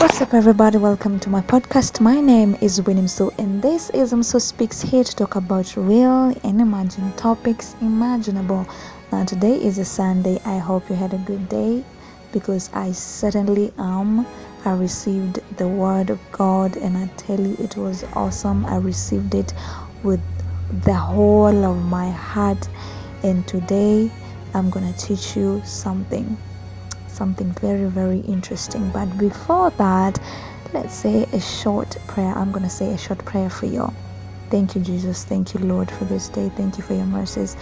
What's up, everybody? Welcome to my podcast. My name is Winnie and this is So Speaks here to talk about real and imagined topics imaginable. Now, today is a Sunday. I hope you had a good day because I certainly am. I received the Word of God, and I tell you, it was awesome. I received it with the whole of my heart, and today I'm gonna teach you something something very, very interesting. But before that, let's say a short prayer. I'm going to say a short prayer for you. Thank you, Jesus. Thank you, Lord, for this day. Thank you for your mercies.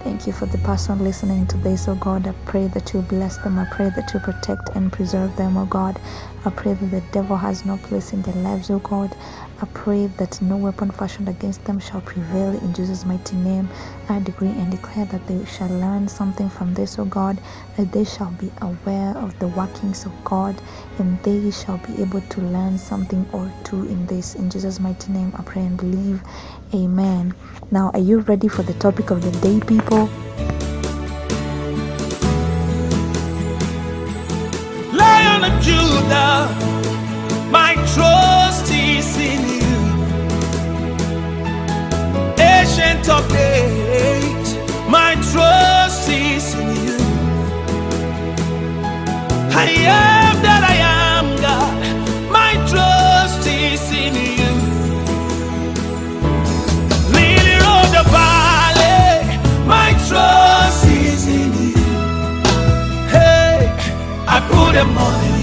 Thank you for the person listening to this, oh God. I pray that you bless them. I pray that you protect and preserve them, oh God. I pray that the devil has no place in their lives, oh God. I pray that no weapon fashioned against them shall prevail in Jesus' mighty name. I decree and declare that they shall learn something from this, O God, that they shall be aware of the workings of God and they shall be able to learn something or two in this. In Jesus' mighty name, I pray and believe. Amen. Now, are you ready for the topic of the day, people? Lion of Judah, my trust Ancient of days, my trust is in you. I am that I am, God. My trust is in you. Lily of the valley, my trust is in you. Hey, I put them all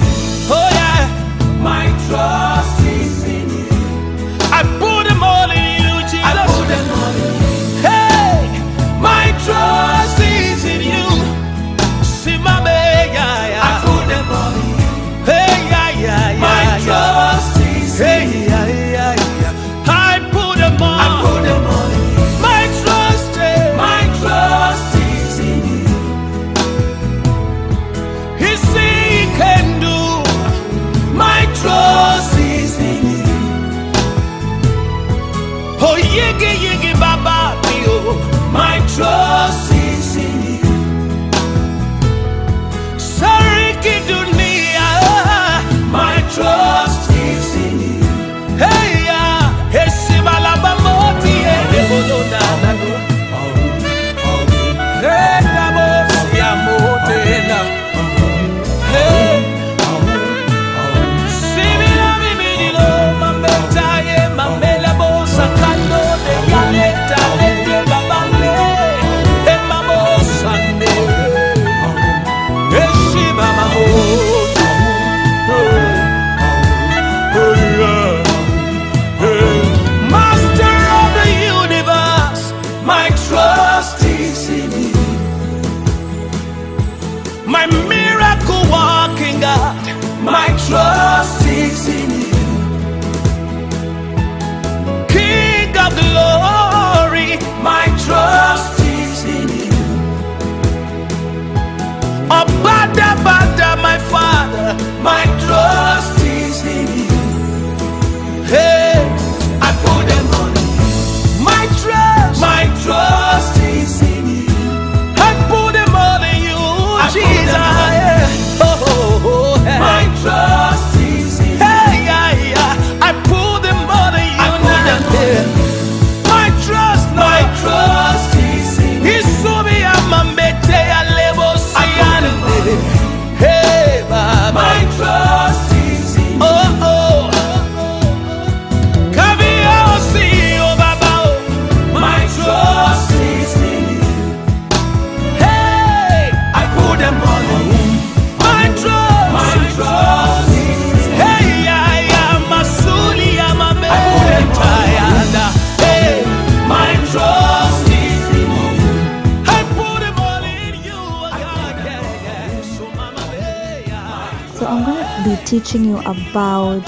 I'm going to be teaching you about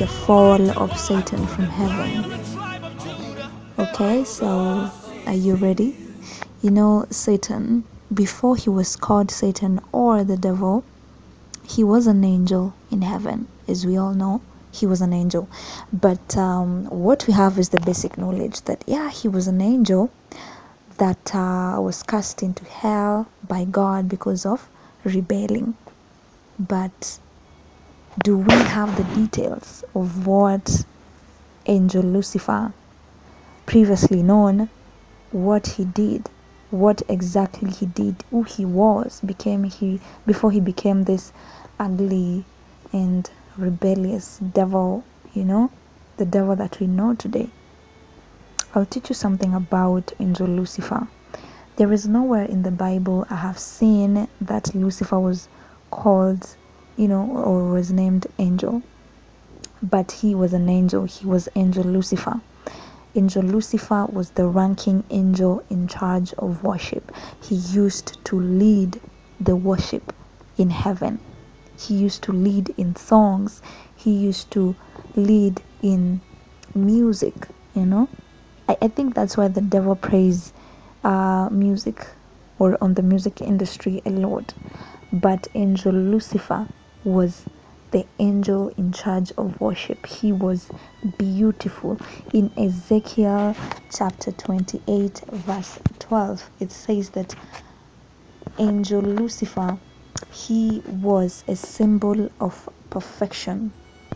the fall of Satan from heaven. Okay, so are you ready? You know, Satan, before he was called Satan or the devil, he was an angel in heaven, as we all know. He was an angel. But um, what we have is the basic knowledge that, yeah, he was an angel that uh, was cast into hell by God because of rebelling. But do we have the details of what angel Lucifer, previously known, what he did, what exactly he did, who he was, became he before he became this ugly and rebellious devil, you know, the devil that we know today. I'll teach you something about angel Lucifer. There is nowhere in the Bible I have seen that Lucifer was called, you know, or was named angel. But he was an angel, he was angel Lucifer. Angel Lucifer was the ranking angel in charge of worship. He used to lead the worship in heaven. He used to lead in songs. He used to lead in music, you know. I, I think that's why the devil preys uh, music or on the music industry a lot. But angel Lucifer was the angel in charge of worship. He was beautiful. In Ezekiel chapter 28, verse 12, it says that angel Lucifer, he was a symbol of perfection.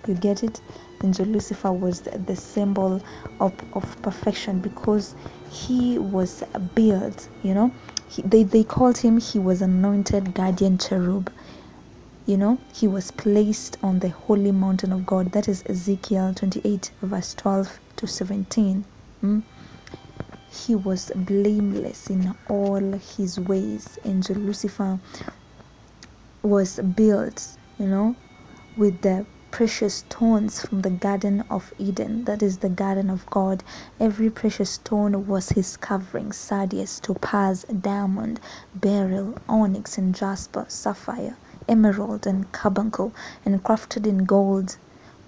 You get it? Angel Lucifer was the symbol of, of perfection because he was built, you know. He, they, they called him, he was anointed guardian cherub. You know he was placed on the holy mountain of god. That is ezekiel 28 verse 12 to 17 mm? he was blameless in all his ways. Angel lucifer was built you know with the precious stones from the garden of eden. That is the garden of god. Every precious stone was his covering. Sardius topaz diamond beryl onyx and jasper sapphire emerald and carbuncle and crafted in gold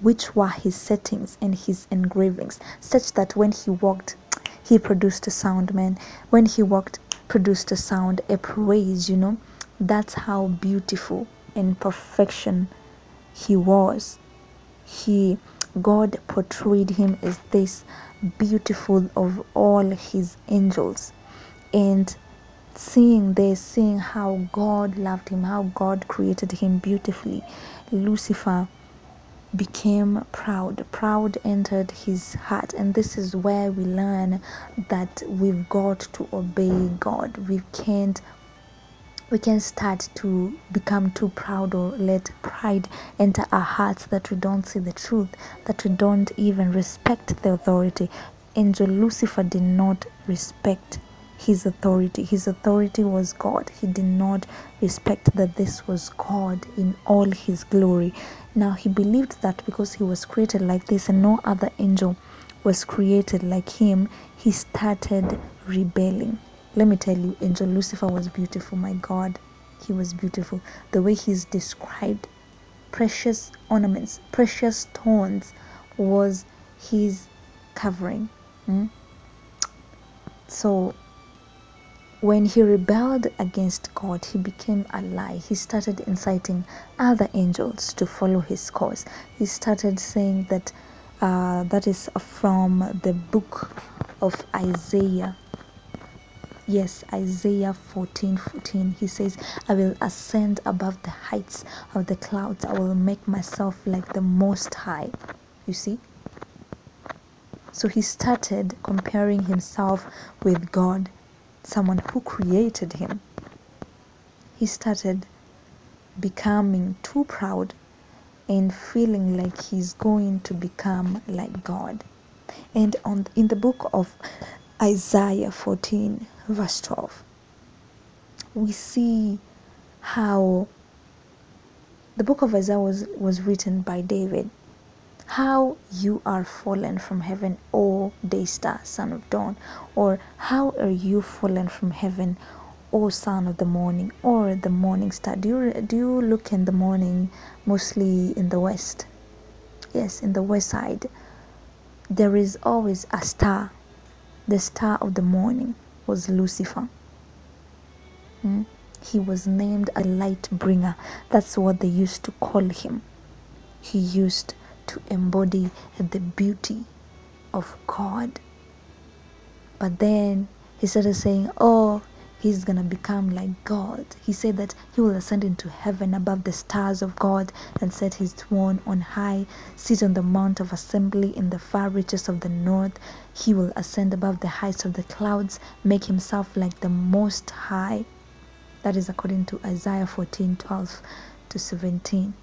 which were his settings and his engravings such that when he walked he produced a sound man. When he walked produced a sound a praise you know. That's how beautiful and perfection he was he god portrayed him as this beautiful of all his angels and seeing this, seeing how God loved him, how God created him beautifully, Lucifer became proud. Proud entered his heart, and this is where we learn that we've got to obey God. We can't we can start to become too proud or let pride enter our hearts that we don't see the truth, that we don't even respect the authority. Angel Lucifer did not respect his authority. His authority was God. He did not respect that this was God in all his glory. Now he believed that because he was created like this and no other angel was created like him, he started rebelling. Let me tell you, Angel Lucifer was beautiful. My God, he was beautiful. The way he's described, precious ornaments, precious stones was his covering. Hmm? So when he rebelled against God, he became a lie. He started inciting other angels to follow his course. He started saying that uh, that is from the book of Isaiah. Yes, Isaiah 14 14. He says, I will ascend above the heights of the clouds. I will make myself like the Most High. You see? So he started comparing himself with God someone who created him, he started becoming too proud and feeling like he's going to become like God. And on in the book of Isaiah 14 verse 12 we see how the book of Isaiah was, was written by David how you are fallen from heaven, O day star, son of dawn, or how are you fallen from heaven, O son of the morning, or the morning star. Do you do you look in the morning mostly in the west? Yes, in the west side. There is always a star. The star of the morning was Lucifer. Hmm? He was named a light bringer. That's what they used to call him. He used to embody the beauty of God. But then he started saying, Oh, he's gonna become like God. He said that he will ascend into heaven above the stars of God and set his throne on high, sit on the mount of assembly in the far reaches of the north. He will ascend above the heights of the clouds, make himself like the most high. That is according to Isaiah 14 12 to 17.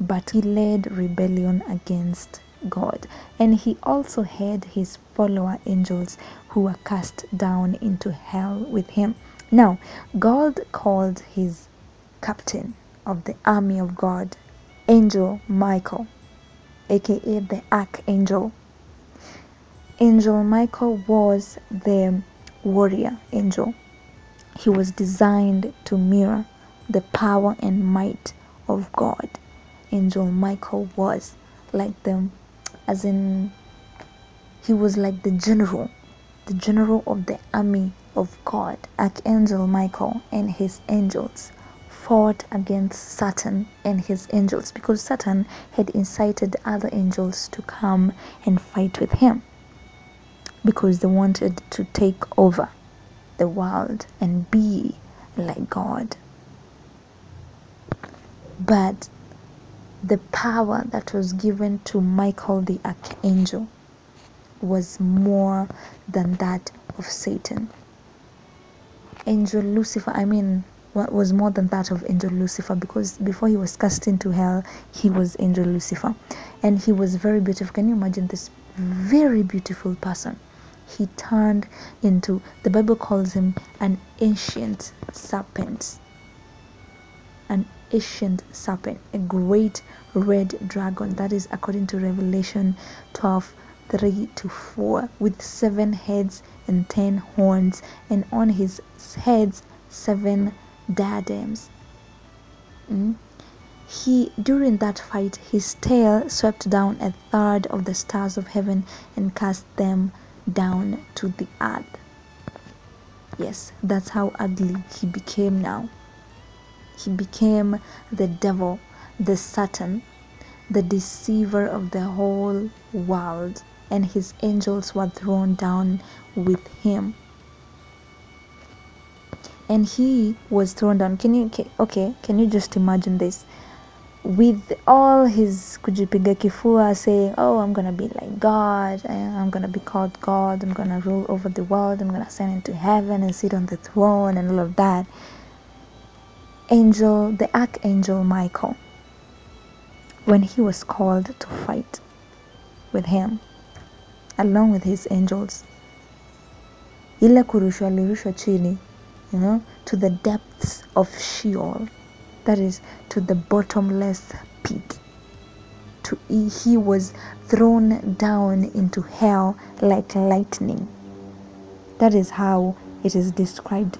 But he led rebellion against God. And he also had his follower angels who were cast down into hell with him. Now, God called his captain of the army of God, Angel Michael, aka the Archangel. Angel Michael was the warrior angel. He was designed to mirror the power and might of God. Angel Michael was like the as in he was like the general the general of the army of god. Archangel michael and his angels fought against satan and his angels because satan had incited other angels to come and fight with him because they wanted to take over the world and be like god. But the power that was given to Michael the archangel was more than that of Satan. Angel Lucifer, I mean, what was more than that of Angel Lucifer because before he was cast into hell, he was Angel Lucifer. And he was very beautiful. Can you imagine this very beautiful person? He turned into, the Bible calls him an ancient serpent. An ancient serpent, a great red dragon. That is according to Revelation 12 3 to 4, with seven heads and ten horns, and on his heads seven diadems. Mm. He during that fight his tail swept down a third of the stars of heaven and cast them down to the earth. Yes, that's how ugly he became now. He became the devil, the Satan, the deceiver of the whole world, and his angels were thrown down with him. And he was thrown down. Can you okay? Can you just imagine this? With all his kujipiga kifua saying, "Oh, I'm gonna be like God. I'm gonna be called God. I'm gonna rule over the world. I'm gonna ascend into heaven and sit on the throne and all of that." Angel, the archangel Michael, when he was called to fight with him, along with his angels, ile kurushwa alirushwa chini, you know, to the depths of Sheol, that is, to the bottomless pit. To he was thrown down into hell like lightning. That is how it is described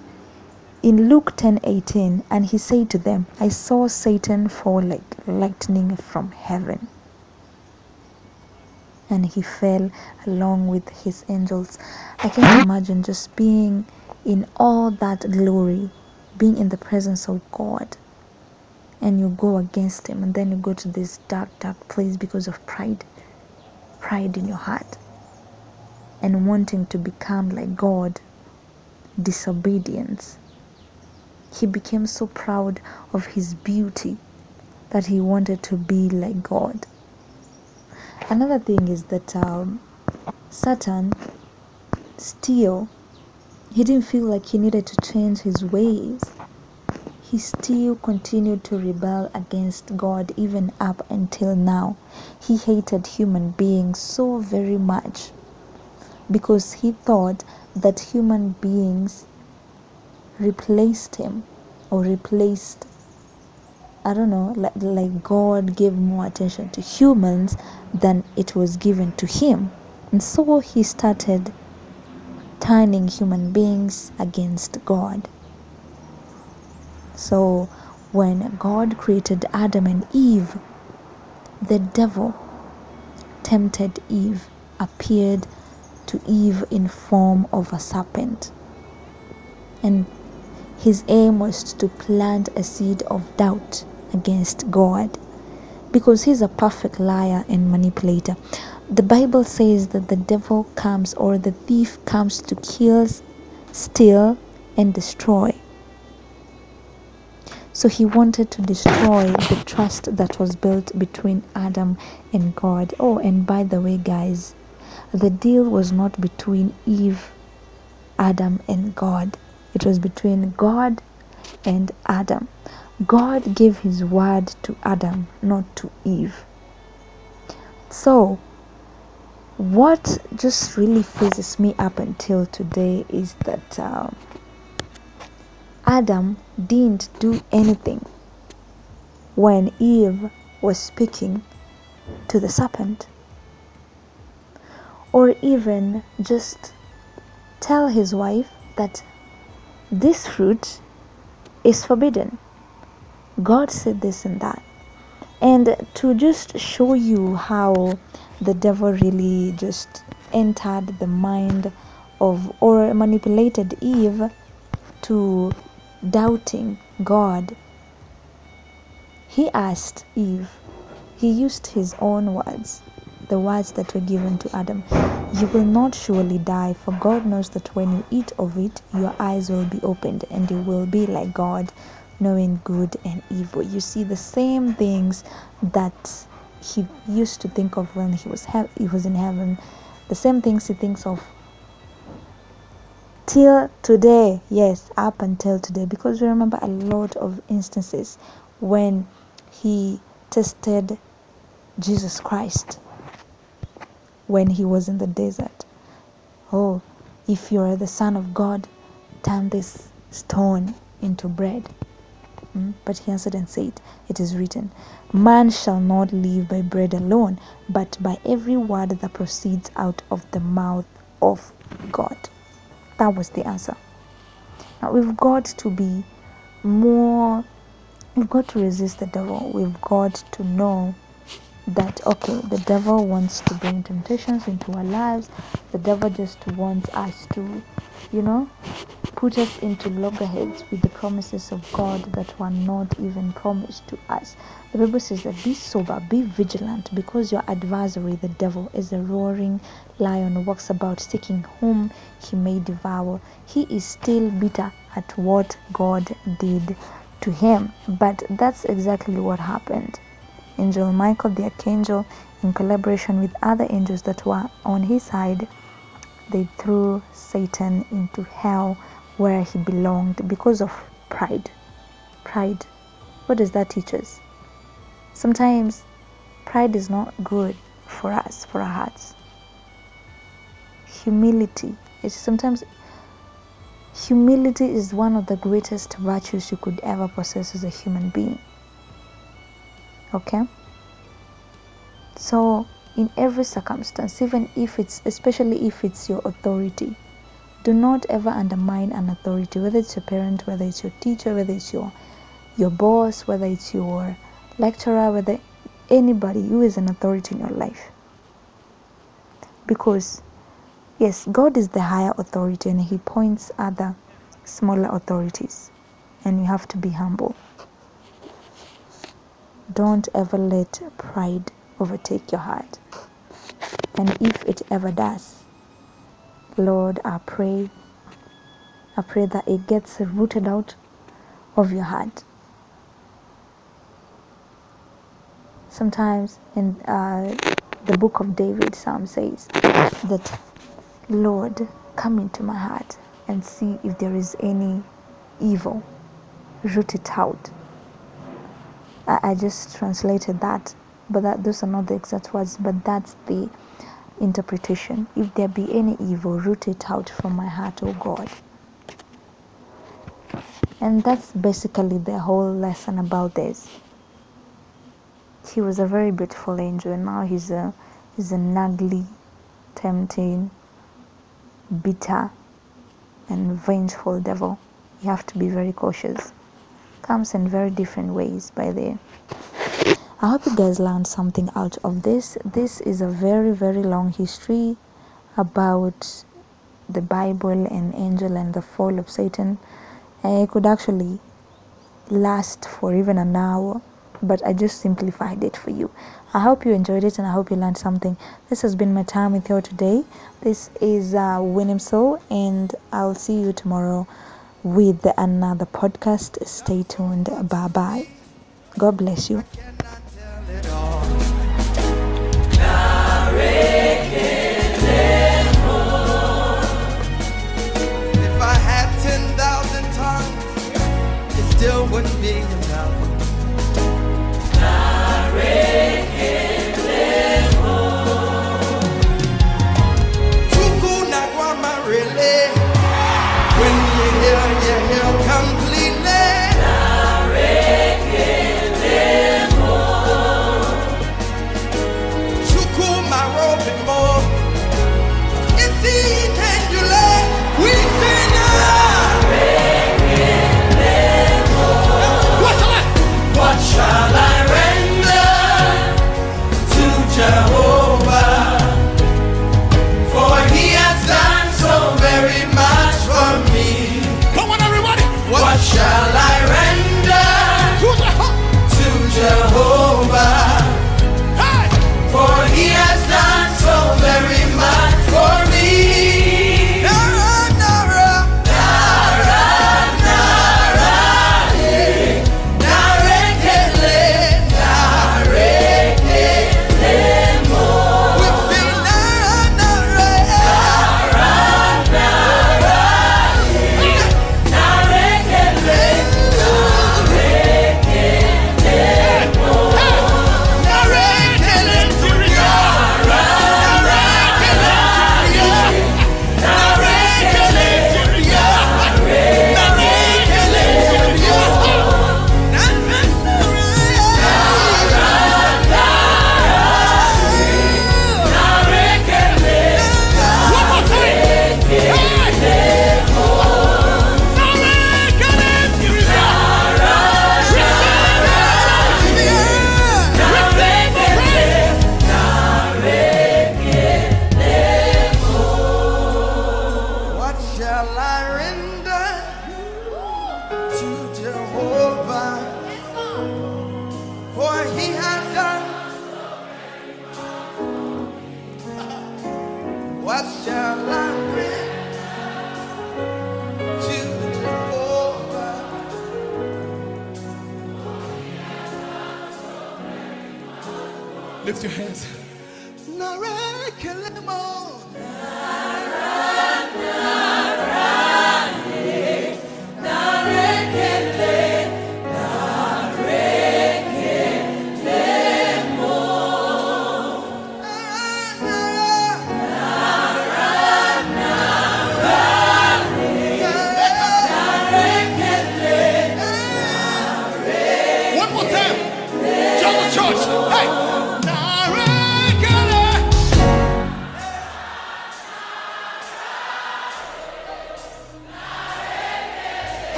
in Luke 10:18 and he said to them I saw Satan fall like lightning from heaven. And he fell along with his angels. I can imagine just being in all that glory being in the presence of God and you go against him and then you go to this dark dark place because of pride pride in your heart and wanting to become like God disobedience he became so proud of his beauty that he wanted to be like God. Another thing is that um, Satan still he didn't feel like he needed to change his ways. He still continued to rebel against God even up until now. He hated human beings so very much because he thought that human beings replaced him or replaced I don't know, like, like God gave more attention to humans than it was given to him. And so he started turning human beings against God. So when God created Adam and Eve, the devil tempted Eve, appeared to Eve in form of a serpent. And his aim was to plant a seed of doubt against God because he's a perfect liar and manipulator. The Bible says that the devil comes or the thief comes to kill, steal, and destroy. So he wanted to destroy the trust that was built between Adam and God. Oh, and by the way, guys, the deal was not between Eve, Adam, and God, it was between God and Adam. God gave his word to Adam, not to Eve. So, what just really freezes me up until today is that uh, Adam didn't do anything when Eve was speaking to the serpent, or even just tell his wife that this fruit is forbidden. God said this and that. And to just show you how the devil really just entered the mind of or manipulated Eve to doubting God, he asked Eve, he used his own words, the words that were given to Adam. You will not surely die, for God knows that when you eat of it, your eyes will be opened, and you will be like God, knowing good and evil. You see the same things that he used to think of when he was he-, he was in heaven, the same things he thinks of till today yes up until today. Because we remember a lot of instances when he tested jesus christ when he was in the desert oh if you are the son of god turn this stone into bread Mm, But he answered and said, It is written, Man shall not live by bread alone, but by every word that proceeds out of the mouth of God. That was the answer. Now we've got to be more, we've got to resist the devil. We've got to know that, okay, the devil wants to bring temptations into our lives. The devil just wants us to, you know, put us into loggerheads with the promises of God that were not even promised to us. The Bible says that be sober, be vigilant, because your adversary, the devil, is a roaring lion walks about seeking whom he may devour. He is still bitter at what God did to him. But that's exactly what happened. Angel Michael the Archangel, in collaboration with other angels that were on his side, they threw Satan into hell where he belonged because of pride. Pride. What does that teach us? Sometimes pride is not good for us, for our hearts. Humility is sometimes humility is one of the greatest virtues you could ever possess as a human being. Okay? So, in every circumstance, even if it's, especially if it's your authority, do not ever undermine an authority whether it's your parent whether it's your teacher whether it's your your boss whether it's your lecturer whether anybody who is an authority in your life because yes god is the higher authority and he points other smaller authorities and you have to be humble don't ever let pride overtake your heart and if it ever does Lord, I pray, I pray that it gets rooted out of your heart. Sometimes in uh, the book of David, Psalm says that, Lord, come into my heart and see if there is any evil, root it out. I, I just translated that, but that those are not the exact words, but that's the interpretation. If there be any evil, root it out from my heart, O God. And that's basically the whole lesson about this. He was a very beautiful angel, and now he's a he's an ugly, tempting, bitter, and vengeful devil. You have to be very cautious comes in very different ways by the i hope you guys learned something out of this. This is a very very long history about the bible and angel and the fall of satan. And it could actually last for even an hour but i just simplified it for you. I hope you enjoyed it and i hope you learned something. This has been my time with you today. This is uh, and i'll see you tomorrow with another podcast. Stay tuned. Bye bye. God bless you. wouldn't be